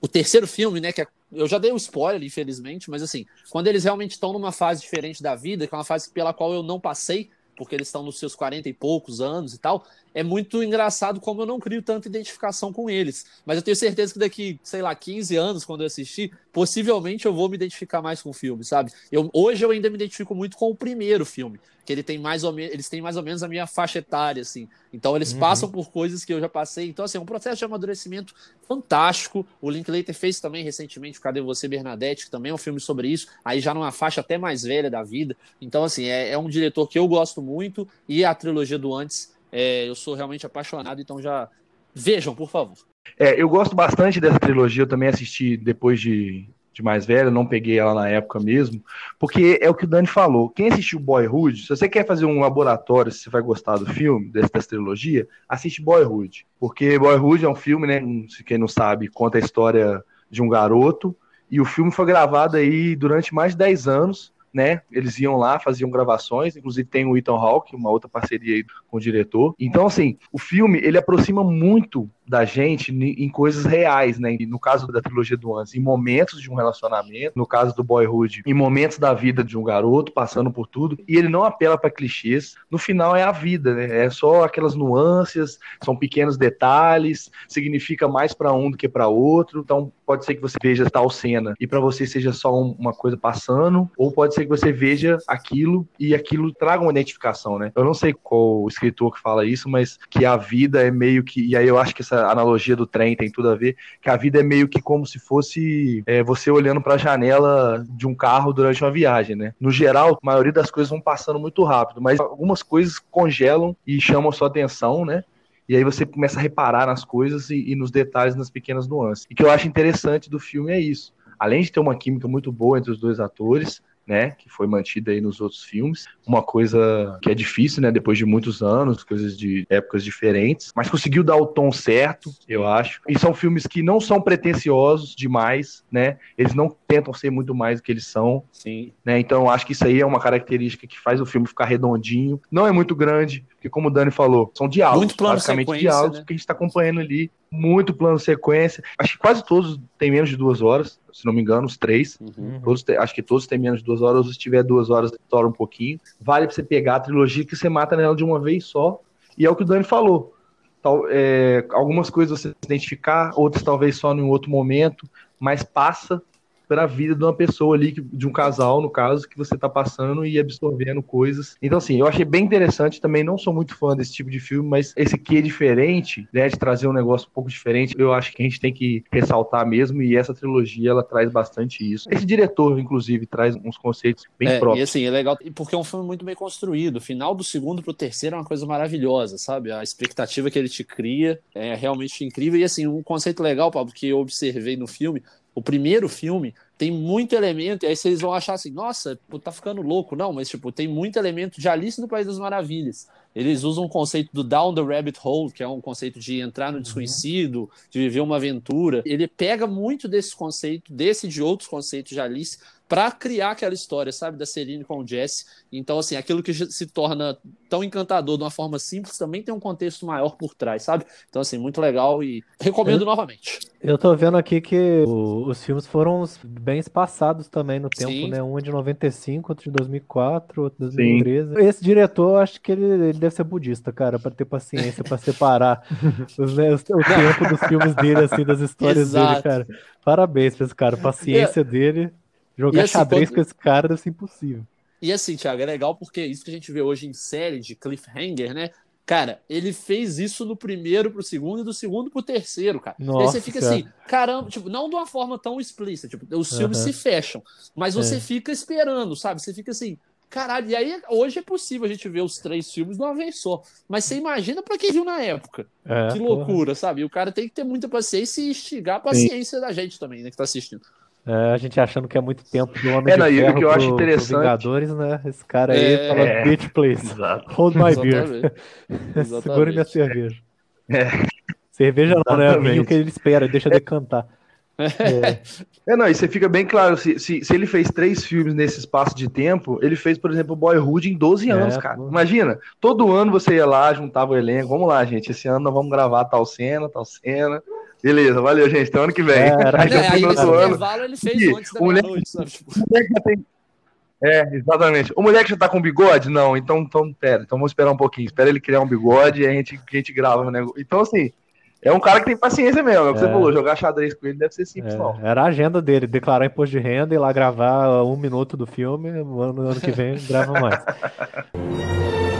o terceiro filme, né? Que é- eu já dei um spoiler, infelizmente, mas assim, quando eles realmente estão numa fase diferente da vida, que é uma fase pela qual eu não passei, porque eles estão nos seus 40 e poucos anos e tal, é muito engraçado como eu não crio tanta identificação com eles. Mas eu tenho certeza que daqui, sei lá, 15 anos, quando eu assistir, possivelmente eu vou me identificar mais com o filme, sabe? Eu, hoje eu ainda me identifico muito com o primeiro filme, que ele tem mais ou menos, eles têm mais ou menos a minha faixa etária, assim. Então eles Uhum. passam por coisas que eu já passei. Então, assim, é um processo de amadurecimento fantástico. O Linklater fez também recentemente o Cadê Você, Bernadette, que também é um filme sobre isso, aí já numa faixa até mais velha da vida. Então, assim, é, é um diretor que eu gosto muito e a trilogia do Antes, é, eu sou realmente apaixonado, então já vejam, por favor. É, eu gosto bastante dessa trilogia, eu também assisti depois de, de mais velho, não peguei ela na época mesmo, porque é o que o Dani falou. Quem assistiu Boyhood, se você quer fazer um laboratório, se você vai gostar do filme, dessa, trilogia, assiste Boyhood. Porque Boyhood é um filme, né? Se quem não sabe, conta a história de um garoto, e o filme foi gravado aí durante mais de 10 anos. Né? Eles iam lá, faziam gravações, inclusive tem o Ethan Hawke, uma outra parceria aí com o diretor. Então, assim, o filme ele aproxima muito da gente em coisas reais, né? E No caso da trilogia do Antes, em momentos de um relacionamento, no caso do Boyhood, em momentos da vida de um garoto passando por tudo, e ele não apela para clichês. No final é a vida, né? É só aquelas nuances, são pequenos detalhes, significa mais para um do que para outro. Então, pode ser que você veja tal cena e para você seja só um- uma coisa passando, ou pode ser que você veja aquilo e aquilo traga uma identificação, né? Eu não sei qual escritor que fala isso, mas que a vida é meio que. E aí eu acho que essa analogia do trem tem tudo a ver, que a vida é meio que como se fosse é, você olhando para a janela de um carro durante uma viagem, né? No geral, a maioria das coisas vão passando muito rápido, mas algumas coisas congelam e chamam sua atenção, né? E aí você começa a reparar nas coisas e, e nos detalhes, nas pequenas nuances. E que eu acho interessante do filme é isso. Além de ter uma química muito boa entre os dois atores, né, que foi mantida aí nos outros filmes, uma coisa que é difícil, né, depois de muitos anos, coisas de épocas diferentes, mas conseguiu dar o tom certo, eu acho. E são filmes que não são pretensiosos demais, né? Eles não tentam ser muito mais do que eles são, Sim. né? Então eu acho que isso aí é uma característica que faz o filme ficar redondinho. Não é muito grande, porque como o Dani falou, são diálogos, Muito plano basicamente diálogos né? que a gente está acompanhando ali, muito plano sequência. Acho que quase todos têm menos de duas horas, se não me engano, os três. Uhum. Todos têm- acho que todos têm menos de duas horas, ou se tiver duas horas, estoura um pouquinho. Vale pra você pegar a trilogia que você mata nela de uma vez só. E é o que o Dani falou. Tal- é, algumas coisas você se identificar, outras talvez só em um outro momento, mas passa pela vida de uma pessoa ali, que- de um casal, no caso, que você tá passando e absorvendo coisas. Então, assim, eu achei bem interessante. Também não sou muito fã desse tipo de filme, mas esse aqui é diferente, né? De trazer um negócio um pouco diferente. Eu acho que a gente tem que ressaltar mesmo, e essa trilogia ela traz bastante isso. Esse diretor, inclusive, traz uns conceitos bem É, e próprios. assim, é legal, porque é um filme muito bem construído. O final do segundo pro terceiro é uma coisa maravilhosa, sabe? A expectativa que ele te cria é realmente incrível. E assim, um conceito legal, Pablo, que eu observei no filme, o primeiro filme tem muito elemento, e aí vocês vão achar assim, nossa, pô, tá ficando louco. Não, mas tipo, tem muito elemento de Alice no País das Maravilhas. Eles usam o conceito do down the rabbit hole, que é um conceito de entrar no desconhecido, de viver uma aventura. Ele pega muito desse conceito, desse e de outros conceitos de Alice, para criar aquela história, sabe, da Celine com o Jesse. Então, assim, aquilo que se torna tão encantador de uma forma simples também tem um contexto maior por trás, sabe? Então, assim, muito legal e recomendo novamente. Eu tô vendo aqui que o- os filmes foram bem espaçados também no tempo, Sim. né? Um é de 95, outro de 2004, outro de 2013. Esse diretor, eu acho que ele, ele deve ser budista, cara, pra ter paciência pra separar *laughs* os, né, o tempo dos filmes dele, assim, das histórias dele, Exato. cara. Parabéns pra esse cara, paciência dele. Jogar assim, xadrez quando- com esse cara deve ser impossível. E assim, Thiago, é legal porque isso que a gente vê hoje em série de cliffhanger, né? Cara, ele fez isso do primeiro pro segundo e do segundo pro terceiro, cara. e aí Nossa você fica Senhora. assim, caramba, tipo, não de uma forma tão explícita, tipo, os filmes Aham. se fecham, mas você É. fica esperando, sabe? Você fica assim, Caralho, e aí hoje é possível a gente ver os três filmes de uma vez só. Mas você imagina pra quem viu na época. É, que porra. loucura, sabe? E o cara tem que ter muita paciência e instigar a paciência da gente também, né, que tá assistindo. É, a gente achando que é muito tempo do Homem É, de não, e o Ferro que eu acho pro- pro interessante- Vingadores, né? Esse cara aí É. fala, bitch, please, Exato. hold my beer. *laughs* Segure minha cerveja. É. Cerveja não, né? Exatamente. Vinho que ele espera, deixa decantar. É, não, e você fica bem claro, se, se, se ele fez três filmes nesse espaço de tempo, ele fez, por exemplo, Boyhood em 12 É, anos, cara. pô. Imagina, todo ano você ia lá, juntava o elenco, vamos lá, gente, esse ano nós vamos gravar tal cena, tal cena. Beleza, valeu, gente, até ano que vem. É, Aí É, aí ano. intervalo ele fez antes da sabe? Tipo, tem- É, exatamente. O moleque já tá com bigode? Não, então, então pera, então vamos esperar um pouquinho. Espera ele criar um bigode e a gente, a gente grava o negócio. Então, assim, é um cara que tem paciência mesmo, é o que É. você falou, jogar xadrez com ele deve ser simples, não. É, era a agenda dele, declarar imposto de renda e lá gravar um minuto do filme, no ano, ano que vem grava mais. *laughs*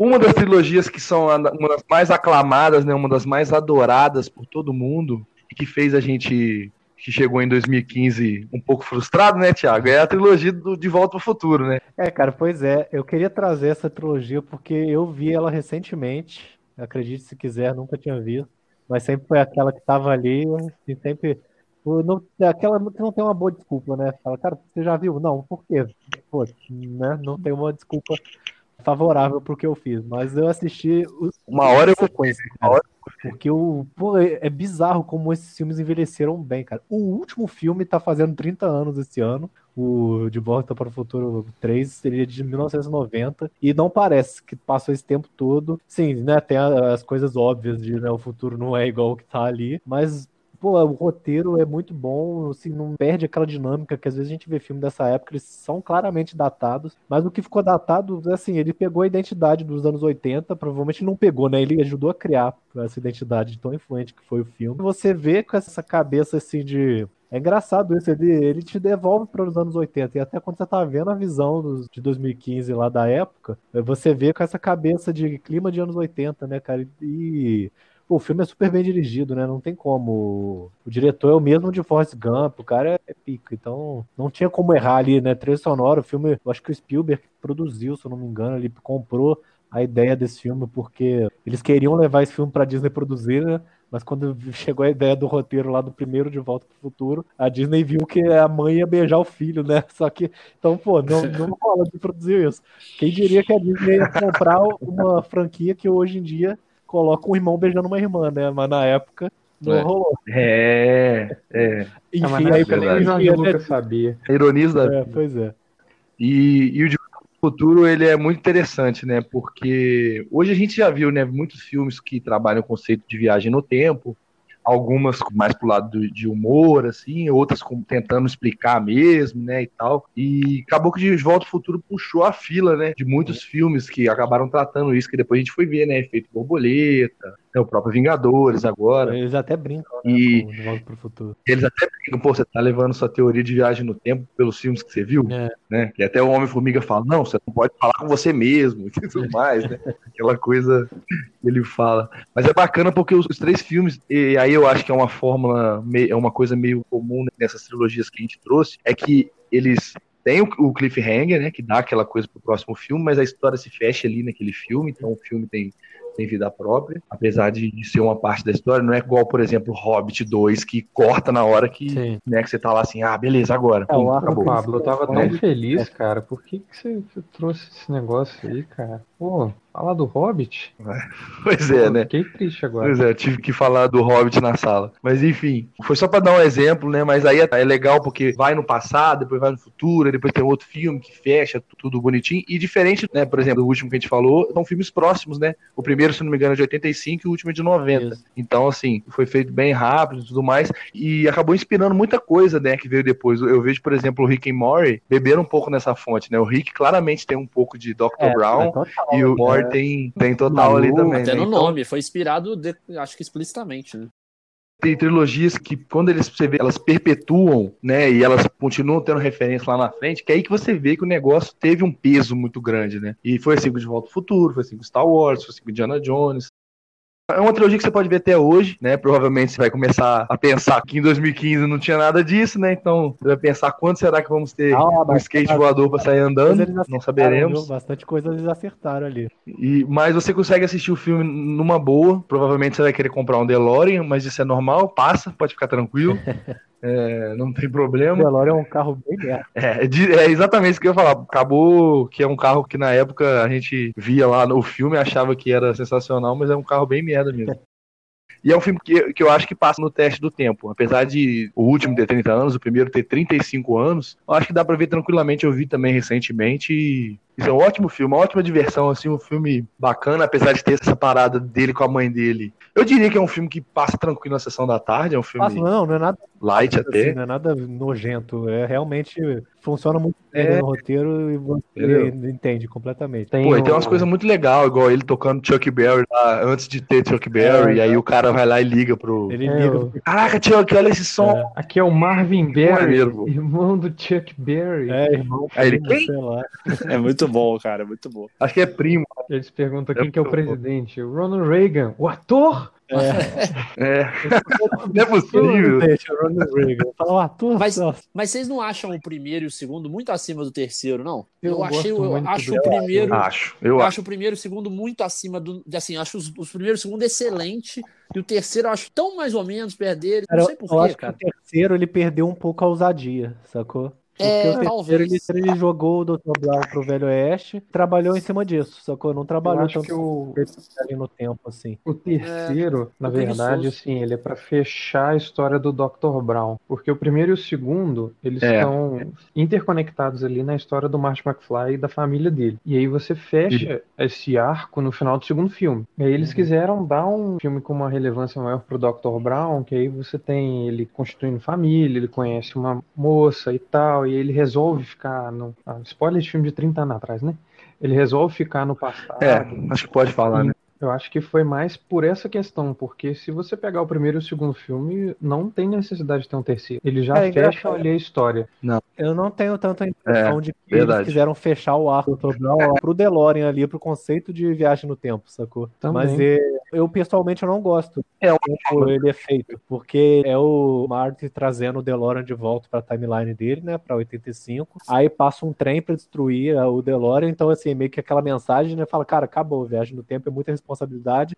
Uma das trilogias que são uma das mais aclamadas, né, uma das mais adoradas por todo mundo e que fez a gente que chegou em 2015 um pouco frustrado, né, Thiago? É a trilogia do De Volta ao Futuro, né? É, cara, pois é. Eu queria trazer essa trilogia porque eu vi ela recentemente. Acredite se quiser, nunca tinha visto. Mas sempre foi aquela que tava ali e sempre. Não, aquela que não tem uma boa desculpa, né? Fala, cara, você já viu? Não, por quê? Pô, né? Não tem uma desculpa favorável pro que eu fiz. Mas eu assisti os Uma hora eu sequência, uma hora Porque o, pô, é é bizarro como esses filmes envelheceram bem, cara. O último filme tá fazendo 30 anos esse ano. O De Volta para o Futuro 3 seria de 1990 e não parece que passou esse tempo todo. Sim, né, tem as coisas óbvias de né, o futuro não é igual o que tá ali, mas pô, o roteiro é muito bom, assim, não perde aquela dinâmica que às vezes a gente vê filme dessa época, eles são claramente datados, mas o que ficou datado, assim, ele pegou a identidade dos anos 80, provavelmente não pegou, né? Ele ajudou a criar essa identidade tão influente que foi o filme. Você vê com essa cabeça assim de é engraçado isso, ele, ele te devolve para os anos 80. E até quando você tá vendo a visão dos, de 2015 lá da época, você vê com essa cabeça de clima de anos 80, né, cara? E o filme é super bem dirigido, né? Não tem como. O diretor é o mesmo de Forrest Gump, o cara é pica. Então não tinha como errar ali, né? Trilha sonora, o filme, eu acho que o Spielberg produziu, se eu não me engano, ele comprou a ideia desse filme porque eles queriam levar esse filme pra Disney produzir, né? Mas quando chegou a ideia do roteiro lá do primeiro De Volta pro Futuro, a Disney viu que a mãe ia beijar o filho, né? Só que, então, pô, não, *laughs* não rola de produzir isso. Quem diria que a Disney ia comprar uma franquia que hoje em dia coloca um irmão beijando uma irmã, né? Mas na época não É. rolou. É, é. Enfim, Ah, aí Jorge né? Lucas sabia. A ironia da É, pois é. E, e o de futuro ele é muito interessante, né? Porque hoje a gente já viu, né, muitos filmes que trabalham o conceito de viagem no tempo, algumas mais pro lado do- de humor, assim, outras com- tentando explicar mesmo, né, e tal. E acabou que de Volta ao Futuro puxou a fila, né, de muitos filmes que acabaram tratando isso, que depois a gente foi ver, né, Efeito Borboleta, né, o próprio Vingadores agora. Eles até brincam, né? E- Com De Volta pro Futuro. Eles até brincam, pô, você tá levando sua teoria de viagem no tempo pelos filmes que você viu, É. né? Que até o Homem-Formiga fala, não, você não pode falar com você mesmo *laughs* e tudo mais, né? Aquela coisa que ele fala. Mas é bacana porque os, os três filmes, e aí eu acho que é uma fórmula, é uma coisa meio comum nessas trilogias que a gente trouxe, é que eles têm o, o cliffhanger, né? Que dá aquela coisa pro próximo filme, mas a história se fecha ali naquele filme, então o filme tem tem vida própria, apesar de ser uma parte da história, não é igual, por exemplo, Hobbit 2, que corta na hora que, Sim. né, que você tá lá assim, ah, beleza, agora. É, Pum, acabou. Pablo, eu tava tão É. feliz, cara. Por que, que você você trouxe esse negócio aí, cara? Pô, falar do Hobbit? *laughs* Pois é, Pô, né? Fiquei triste agora. Pois é, tive que falar do Hobbit na sala. Mas enfim, foi só pra dar um exemplo, né? Mas aí é é legal porque vai no passado, depois vai no futuro, depois tem outro filme que fecha tudo bonitinho. E diferente, né? Por exemplo, o último que a gente falou, são filmes próximos, né? O primeiro, se não me engano, é de 85 e o último é de 90. Isso. Então, assim, foi feito bem rápido e tudo mais. E acabou inspirando muita coisa, né? Que veio depois. Eu vejo, por exemplo, o Rick e Morty beberam um pouco nessa fonte, né? O Rick claramente tem um pouco de Dr. É, Brown. é E o né? Morty tem, tem total ali também. Até né? no Então, nome, foi inspirado, de- acho que explicitamente, né? tem trilogias que, quando eles você vê, elas perpetuam, né? E elas continuam tendo referência lá na frente, que é aí que você vê que o negócio teve um peso muito grande, né? E foi assim com De Volta ao Futuro, foi assim com Star Wars, foi assim com Indiana Jones. É uma trilogia que você pode ver até hoje, né? Provavelmente você vai começar a pensar que em 2015 não tinha nada disso, né? Então você vai pensar quando será que vamos ter Ah, um skate voador para sair andando. Não saberemos. viu? Bastante coisa eles acertaram ali. E, mas você consegue assistir o filme numa boa. Provavelmente você vai querer comprar um DeLorean, mas isso é normal, passa, pode ficar tranquilo. *laughs* É, não tem O problema. DeLorean é um carro bem merda. É, de- é exatamente isso que eu ia falar. Acabou que é um carro que na época a gente via lá no filme achava que era sensacional, mas é um carro bem merda mesmo. E é um filme que, que eu acho que passa no teste do tempo. Apesar de o último ter 30 anos, o primeiro ter 35 anos, eu acho que dá pra ver tranquilamente. Eu vi também recentemente e isso é um ótimo filme, uma ótima diversão, assim, um filme bacana, apesar de ter essa parada dele com a mãe dele. Eu diria que é um filme que passa tranquilo na sessão da tarde, é um filme Passa- não, não é nada light até. assim, não é nada nojento. É realmente funciona muito bem É. no roteiro e você Entendeu? entende completamente. Tem Pô, e o- tem umas coisas muito legais, igual ele tocando Chuck Berry lá, antes de ter Chuck Berry, É, e aí o cara vai lá e liga pro. Ele É, liga eu- Caraca, Chuck, olha esse som. É. Aqui é o Marvin Berry, irmão do Chuck Berry. É, irmão, Aí ele, quem? sei lá. *laughs* É muito bom, cara, muito bom. Acho que é primo. Eles perguntam É quem que é o presidente. O Ronald Reagan, o ator? É. *laughs* Não é possível. Ronald Reagan. Fala, o ator, Mas-. Mas vocês não acham o primeiro e o segundo muito acima do terceiro, não? Eu Eu, achei, gosto eu muito acho o primeiro. Acho. Eu Eu acho. o primeiro e o segundo muito acima do. Assim, acho os, os primeiros e o segundo excelente. E o terceiro eu acho tão mais ou menos perto dele. Cara, Não eu, sei porquê, acho cara. que o terceiro ele perdeu um pouco a ousadia, sacou? Porque É, o terceiro talvez. ele, ele jogou o Dr. Brown pro Velho Oeste, trabalhou em cima disso, sacou? Não Eu trabalhou acho tanto que o, ali no tempo, assim. o terceiro, na tô verdade, assim, ele é pra fechar a história do Dr. Brown. Porque o primeiro e o segundo, eles É. estão interconectados ali na história do Marty McFly e da família dele. E aí você fecha esse arco no final do segundo filme. E aí eles quiseram dar um filme com uma relevância maior pro Dr. Brown, que aí você tem ele constituindo família, ele conhece uma moça e tal, e ele resolve ficar no. Ah, spoiler de filme de 30 anos atrás, né? Ele resolve ficar no passado. É, acho que pode falar, né? Eu acho que foi mais por essa questão, porque se você pegar o primeiro e o segundo filme, não tem necessidade de ter um terceiro. Ele já É engraçado. fecha ali a história. Eu não tenho tanta impressão de que verdade. eles quiseram fechar o arco. Brown pro DeLorean ali, pro conceito de viagem no tempo, sacou? Também. Mas é, eu pessoalmente eu não gosto É um- como ele é feito, porque é o Marty trazendo o DeLorean de volta pra timeline dele, né, pra 85. Aí passa um trem pra destruir o DeLorean, então assim, meio que aquela mensagem, né, fala, cara, acabou, viagem no tempo é muita responsabilidade,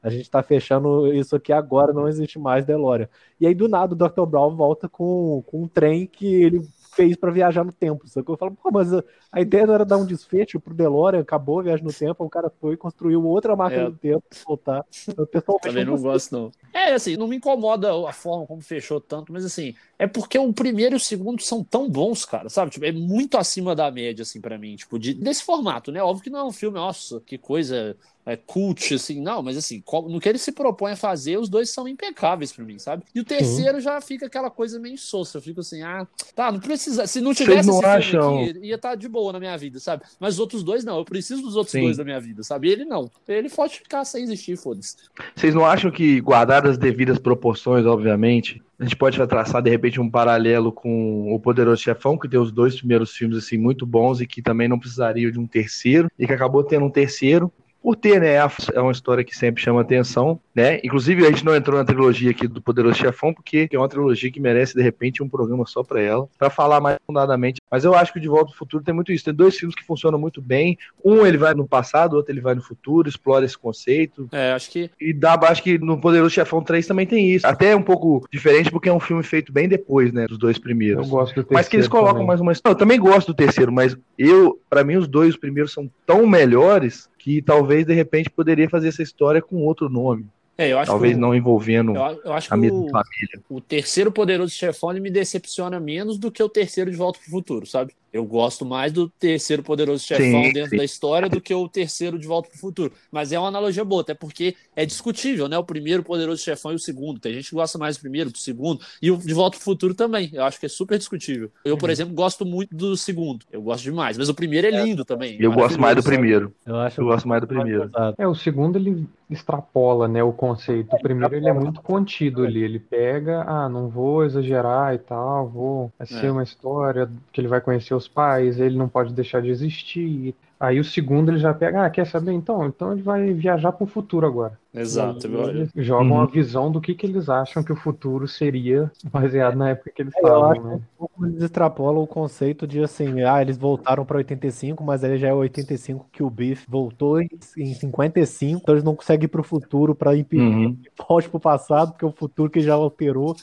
a gente tá fechando isso aqui agora, não existe mais DeLorean. E aí do nada o Dr. Brown volta com, com um trem que ele fez pra viajar no tempo, sacou? Eu falo, pô, mas a, a ideia não era dar um desfecho pro DeLorean, acabou a viagem no tempo, o cara foi e construiu outra máquina É. do tempo pra voltar. Eu pessoalmente Também não gosto, não. É, assim, não me incomoda a forma como fechou tanto, mas assim, é porque o primeiro e o segundo são tão bons, cara, sabe? Tipo, é muito acima da média, assim, pra mim, tipo, de, desse formato, né? Óbvio que não é um filme, nossa, que coisa é, cult, assim, não, mas assim, no que ele se propõe a fazer, os dois são impecáveis pra mim, sabe? E o terceiro já fica aquela coisa meio insossa, eu fico assim, ah, tá, não precisa, se não tivesse não esse filme acham- aqui, ia estar de boa na minha vida, sabe? Mas os outros dois não, eu preciso dos outros Sim. dois da minha vida, sabe? E ele não, ele pode ficar sem existir, foda-se. Vocês não acham que, guardadas as devidas proporções, obviamente, a gente pode traçar de repente um paralelo com o Poderoso Chefão, que tem os dois primeiros filmes assim muito bons e que também não precisaria de um terceiro, e que acabou tendo um terceiro. Por ter, né? É uma história que sempre chama atenção, né? Inclusive, a gente não entrou na trilogia aqui do Poderoso Chefão, porque é uma trilogia que merece, de repente, um programa só pra ela, pra falar mais fundadamente. Mas eu acho que o De Volta ao Futuro tem muito isso. Tem dois filmes que funcionam muito bem. Um ele vai no passado, o outro ele vai no futuro, explora esse conceito. É, acho que E dá, acho que no Poderoso Chefão 3 também tem isso. Até é um pouco diferente, porque é um filme feito bem depois, né? Dos dois Eu primeiros. gosto do terceiro. Mas que eles colocam também. mais uma história. Eu também gosto do terceiro, mas eu, para mim, os dois primeiros são tão melhores que talvez de repente poderia fazer essa história com outro nome. É, talvez que o, não envolvendo eu, eu a mesma o, família. o terceiro Poderoso Chefão me decepciona menos do que o terceiro de Volta pro Futuro, sabe? Eu gosto mais do terceiro Poderoso Chefão Sim, dentro sim. da história do que o terceiro de Volta pro Futuro. Mas é uma analogia boa, até porque é discutível, né? O primeiro Poderoso Chefão e o segundo. Tem gente que gosta mais do primeiro, do segundo. E o de Volta pro Futuro também. Eu acho que é super discutível. Eu, Uhum. por exemplo, gosto muito do segundo. Eu gosto demais. Mas o primeiro é lindo também. Eu gosto mais do primeiro. Eu acho Eu gosto mais do primeiro. É, o segundo ele extrapola, né, o conceito. O primeiro ele é muito contido ali. Ele pega, ah, não vou exagerar e tal, vou. Vai ser É. uma história que ele vai conhecer os pais, ele não pode deixar de existir. Aí o segundo ele já pega, ah, quer saber então? Então ele vai viajar pro futuro agora. Exato. Eles jogam Uhum. a visão do que, que eles acham que o futuro seria baseado na época que eles É, estavam, né? Um eles extrapolam o conceito de assim, ah, eles voltaram pra 85, mas aí já é 85 que o Biff voltou em, em 55, então eles não conseguem ir pro futuro pra impedir Uhum. que volte pro passado, porque é o futuro que já alterou.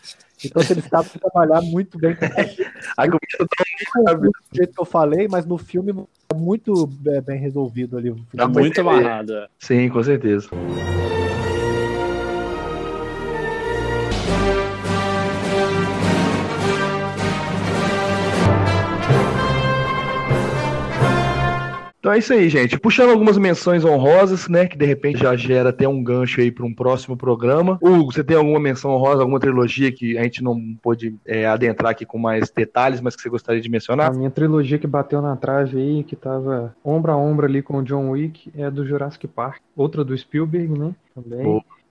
Então eles sabem trabalhar muito bem *laughs* a um do jeito que eu falei, mas no filme é muito é, bem resolvido ali. o Tá muito entender. amarrado. é. Sim, com certeza. Então é isso aí, gente. Puxando algumas menções honrosas, né? Que de repente já gera até um gancho aí para um próximo programa. Hugo, você tem alguma menção honrosa, alguma trilogia que a gente não pôde é, adentrar aqui com mais detalhes, mas que você gostaria de A mencionar? minha trilogia que bateu na trave aí, que tava ombro a ombro ali com o John Wick, é do Jurassic Park. Outra do Spielberg, né? Também.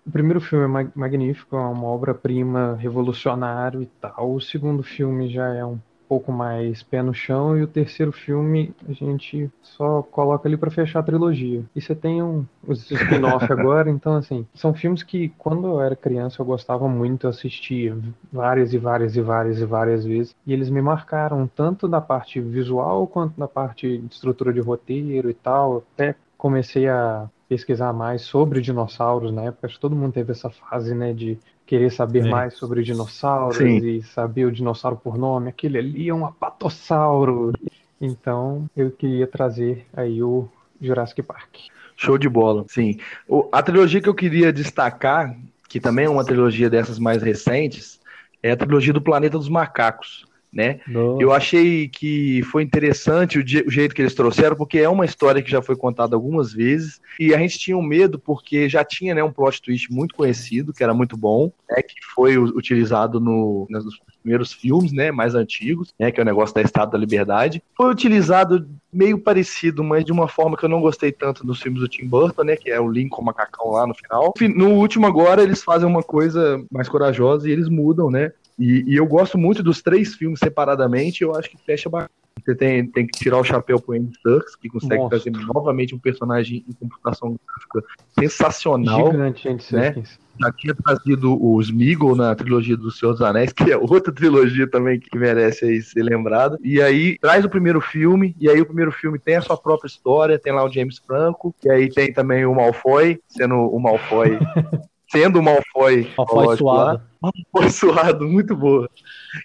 O primeiro filme é mag- magnífico, é uma obra-prima, revolucionário e tal. O segundo filme já é um pouco mais pé no chão e o terceiro filme a gente só coloca ali pra fechar a trilogia. E você tem um os spin-off *laughs* agora, então assim, são filmes que quando eu era criança eu gostava muito, eu assistia várias e várias e várias e várias vezes e eles me marcaram tanto da parte visual quanto da parte de estrutura de roteiro e tal. Até comecei a pesquisar mais sobre dinossauros na época, acho que todo mundo teve essa fase, né, de querer saber Sim. mais sobre dinossauros Sim. e saber o dinossauro por nome, aquele ali é um apatossauro. Então, eu queria trazer aí o Jurassic Park. Show de bola, sim. O- a trilogia que eu queria destacar, que também é uma trilogia dessas mais recentes, é a trilogia do Planeta dos Macacos, né? No- Eu achei que foi interessante o, o jeito que eles trouxeram, porque é uma história que já foi contada algumas vezes, e a gente tinha um medo porque já tinha né, um plot twist muito conhecido, que era muito bom, né, que foi utilizado no, nos primeiros filmes né, mais antigos, né, que é o negócio da Estátua da Liberdade. Foi utilizado meio parecido, mas de uma forma que eu não gostei tanto nos filmes do Tim Burton, né, que é o Lincoln macacão lá no final. Fi- No último agora, eles fazem uma coisa mais corajosa e eles mudam, né, e, e eu gosto muito dos três filmes separadamente, eu acho que fecha bacana. Você tem, tem que tirar o chapéu pro Andy Serkis, que consegue Nossa. trazer novamente um personagem em computação gráfica sensacional. Gigante, Andy né? Já tinha trazido o Smeagol na trilogia do Senhor dos Anéis, que é outra trilogia também que merece aí ser lembrada. E aí traz o primeiro filme, e aí o primeiro filme tem a sua própria história, tem lá o James Franco, e aí tem também o Malfoy, sendo o Malfoy, *laughs* sendo o Malfoy, Malfoy lá. suado. Malfoy *laughs* suado, muito boa.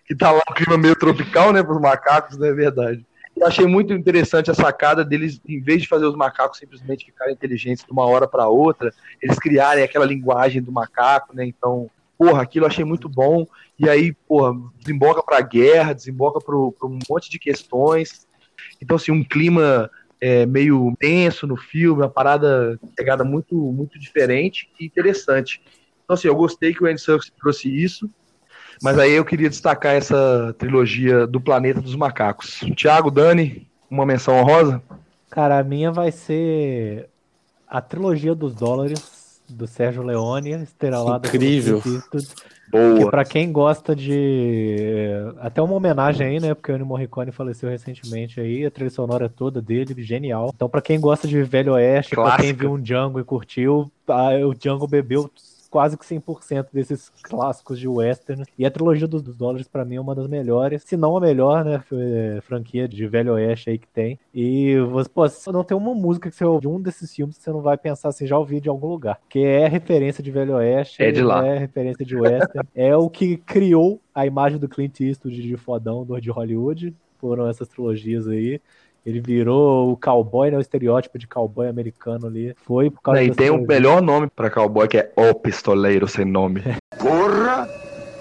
Que tá lá o clima meio tropical, né, pros macacos, né, é verdade. Eu achei muito interessante a sacada deles, em vez de fazer os macacos simplesmente ficarem inteligentes de uma hora para outra, eles criarem aquela linguagem do macaco, né? Então, porra, aquilo eu achei muito bom. E aí, porra, desemboca pra guerra, desemboca pro, pro um monte de questões. Então, assim, um clima é, meio tenso no filme, uma parada, pegada muito, muito diferente e interessante. Então, assim, eu gostei que o Andy Serkis trouxe isso. Mas aí eu queria destacar essa trilogia do Planeta dos Macacos. Tiago, Dani, uma menção honrosa? Cara, a minha vai ser a trilogia dos dólares do Sérgio Leone, estrelada pelo Incrível. Que Boa. pra quem gosta de até uma homenagem aí, né, porque o Ennio Morricone faleceu recentemente aí, a trilha sonora toda dele, genial. Então pra quem gosta de Velho Oeste, pra quem viu um Django e curtiu, ah, o Django bebeu quase que 100% desses clássicos de western. E a trilogia dos, dos dólares pra mim é uma das melhores, se não a melhor, né, f- franquia de Velho Oeste aí que tem. E você, pô, não tem uma música que você ouve de um desses filmes que você não vai pensar assim, já ouvi de algum lugar. Que é referência de Velho Oeste, É de lá. é referência de western. é o que criou a imagem do Clint Eastwood de fodão do de Hollywood. Foram essas trilogias aí. Ele virou o cowboy, né? O estereótipo de cowboy americano ali. Foi por causa E tem o trilogia. melhor nome pra cowboy, que é O Pistoleiro Sem Nome. *laughs* Porra!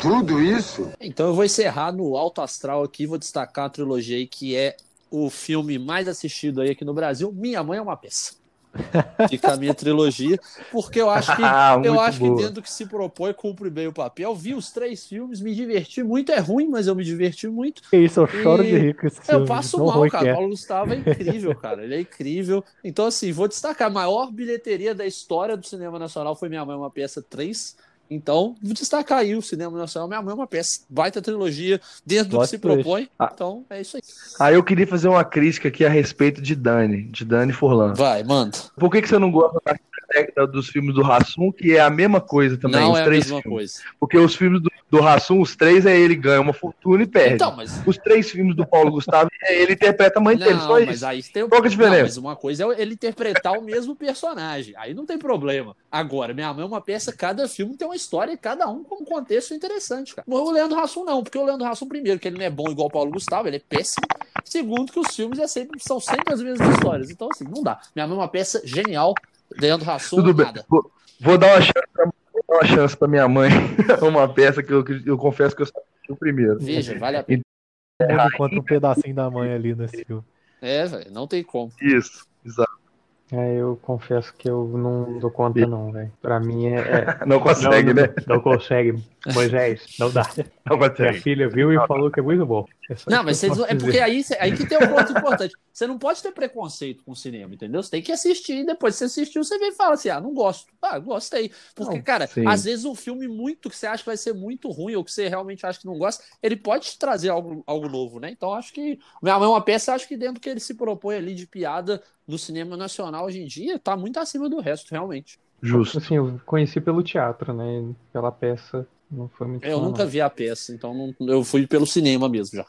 Tudo isso? Então eu vou encerrar no alto astral aqui, vou destacar a trilogia aí que é o filme mais assistido aí aqui no Brasil, Minha Mãe é uma Peça. *laughs* Fica a minha trilogia, porque eu acho que *laughs* Ah, eu acho que boa. dentro do que se propõe cumpre bem o papel. Vi os três filmes, me diverti muito, é ruim, mas eu me diverti muito. Que isso, eu choro de rir com esse Eu filme, passo tão mal, cara. que é. Paulo Gustavo é incrível, cara. Ele é incrível. Então, assim, vou destacar: a maior bilheteria da história do cinema nacional foi Minha Mãe uma Peça 3. Então, vou destacar aí o cinema nacional. Minha Mãe é uma peça. Baita trilogia, dentro do que se propõe. Ah. Então, é isso aí. Aí eu queria fazer uma crítica aqui a respeito de Dani, de Dani Furlan. Vai, manda. Por que, que você não gosta da técnica dos filmes do Rassum, que é a mesma coisa também, não os é a três mesma filmes. coisa. Porque os filmes do, do Rassum, os três é ele ganha uma fortuna e perde. Então, mas. Os três filmes do Paulo Gustavo é ele interpreta a mãe dele, Não, só mas isso. aí tem que é a diferença? Não, mas uma coisa é ele interpretar o mesmo personagem. Aí não tem problema. Agora, Minha Mãe é uma peça, cada filme tem uma história e cada um com um contexto interessante, cara. É o Leandro Hassum, não, porque o Leandro Hassum, primeiro, que ele não é bom igual o Paulo Gustavo, ele é péssimo. Segundo, que os filmes é sempre, são sempre as mesmas histórias. Então, assim, não dá. Minha Mãe é uma peça genial. Leandro Hassum, Tudo bem. nada. Vou, vou dar uma chance pra, vou dar uma chance pra minha mãe. *laughs* uma peça que eu, que eu confesso que eu assisti o primeiro. Veja, vale a pena. Mundo encontra um pedacinho da mãe ali nesse filme. É, velho, não tem como. Isso, exato. É, eu confesso que eu não dou conta, não, velho. Pra mim é. é- *laughs* Não consegue, não, né? Não, não consegue. Moisés, não dá. Não Minha consegue. filha viu e falou que é muito bom. É Não, mas vocês, é porque aí, aí que tem um ponto importante. Você não pode ter preconceito com o cinema, entendeu? Você tem que assistir e depois que você assistiu, você vem e fala assim: ah, não gosto. Ah, gostei. Porque, Não, cara, sim. às vezes um filme muito que você acha que vai ser muito ruim ou que você realmente acha que não gosta, ele pode te trazer algo, algo novo, né? Então acho que Minha Mãe é uma peça, acho que dentro do que ele se propõe ali de piada no cinema nacional hoje em dia, tá muito acima do resto, realmente. Justo. Assim, eu conheci pelo teatro, né? Pela peça, não foi muito Eu fã, nunca vi a peça, então não- eu fui pelo cinema mesmo já.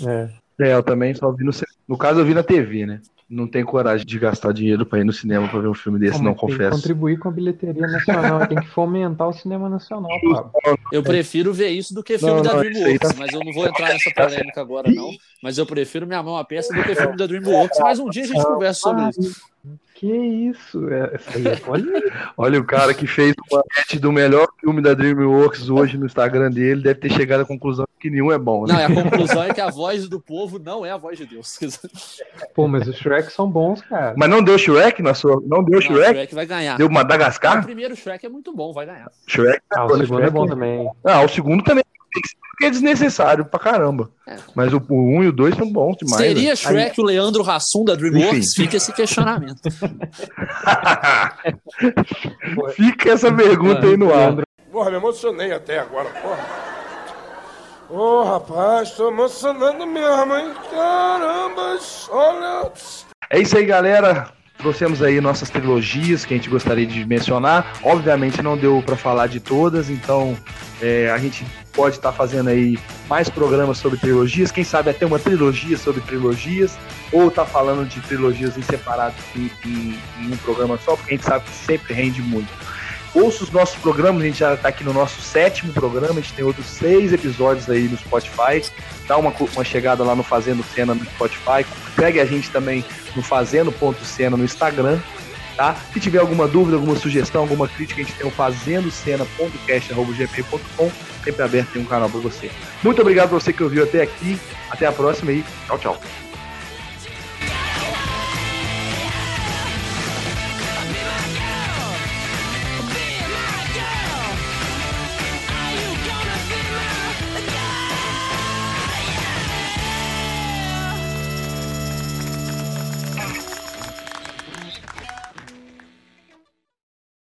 não. É. É, eu também só vi no cinema. No caso, eu vi na TV, né? Não tenho coragem de gastar dinheiro pra ir no cinema pra ver um filme desse, não tem que confesso. contribuir com a bilheteria nacional, tem que fomentar o cinema nacional, Pablo. Eu prefiro ver isso do que filme Não, da não, DreamWorks, tá- mas eu não vou entrar nessa polêmica agora, não. Mas eu prefiro Minha é uma peça do que filme da DreamWorks. Mas um dia a gente conversa sobre isso. Que isso? É, essa aí é polêmica. *laughs* Olha, o cara que fez uma match do melhor filme da DreamWorks hoje no Instagram dele deve ter chegado à conclusão que nenhum é bom, Não, né? e a conclusão é que a voz do povo não é a voz de Deus. *laughs* Pô, mas os Shrek são bons, cara. Mas não deu Shrek na sua. Não deu Não, o Shrek? Shrek vai ganhar. Deu O Madagascar? primeiro Shrek é muito bom, vai ganhar. Shrek. Ah, o Shrek. segundo é bom também. Ah, o segundo também. Porque é desnecessário pra caramba. É. Mas o, o 1 e o 2 são bons demais. Seria velho. Shrek o Leandro Hassum da DreamWorks? Enfim. Fica esse questionamento. *laughs* Fica essa pergunta aí no ar. Porra, me emocionei até agora, porra. Ô, rapaz, tô emocionando mesmo, hein? Caramba, olha. É isso aí, galera. Trouxemos aí nossas trilogias que a gente gostaria de mencionar. Obviamente não deu pra falar de todas, então é, a gente pode estar fazendo aí mais programas sobre trilogias. Quem sabe até uma trilogia sobre trilogias, ou tá falando de trilogias em separado em, em- em um programa só, porque a gente sabe que sempre rende muito. Ouça os nossos programas, a gente já está aqui no nosso sétimo programa, a gente tem outros seis episódios aí no Spotify. Dá uma, uma chegada lá no Fazendo Cena no Spotify. Segue a gente também no Fazendo.cena no Instagram. Tá? Se tiver alguma dúvida, alguma sugestão, alguma crítica, a gente tem o fazendocena.cast.gp.com. Sempre aberto, tem um canal para você. Muito obrigado a você que ouviu até aqui. Até a próxima e tchau, tchau.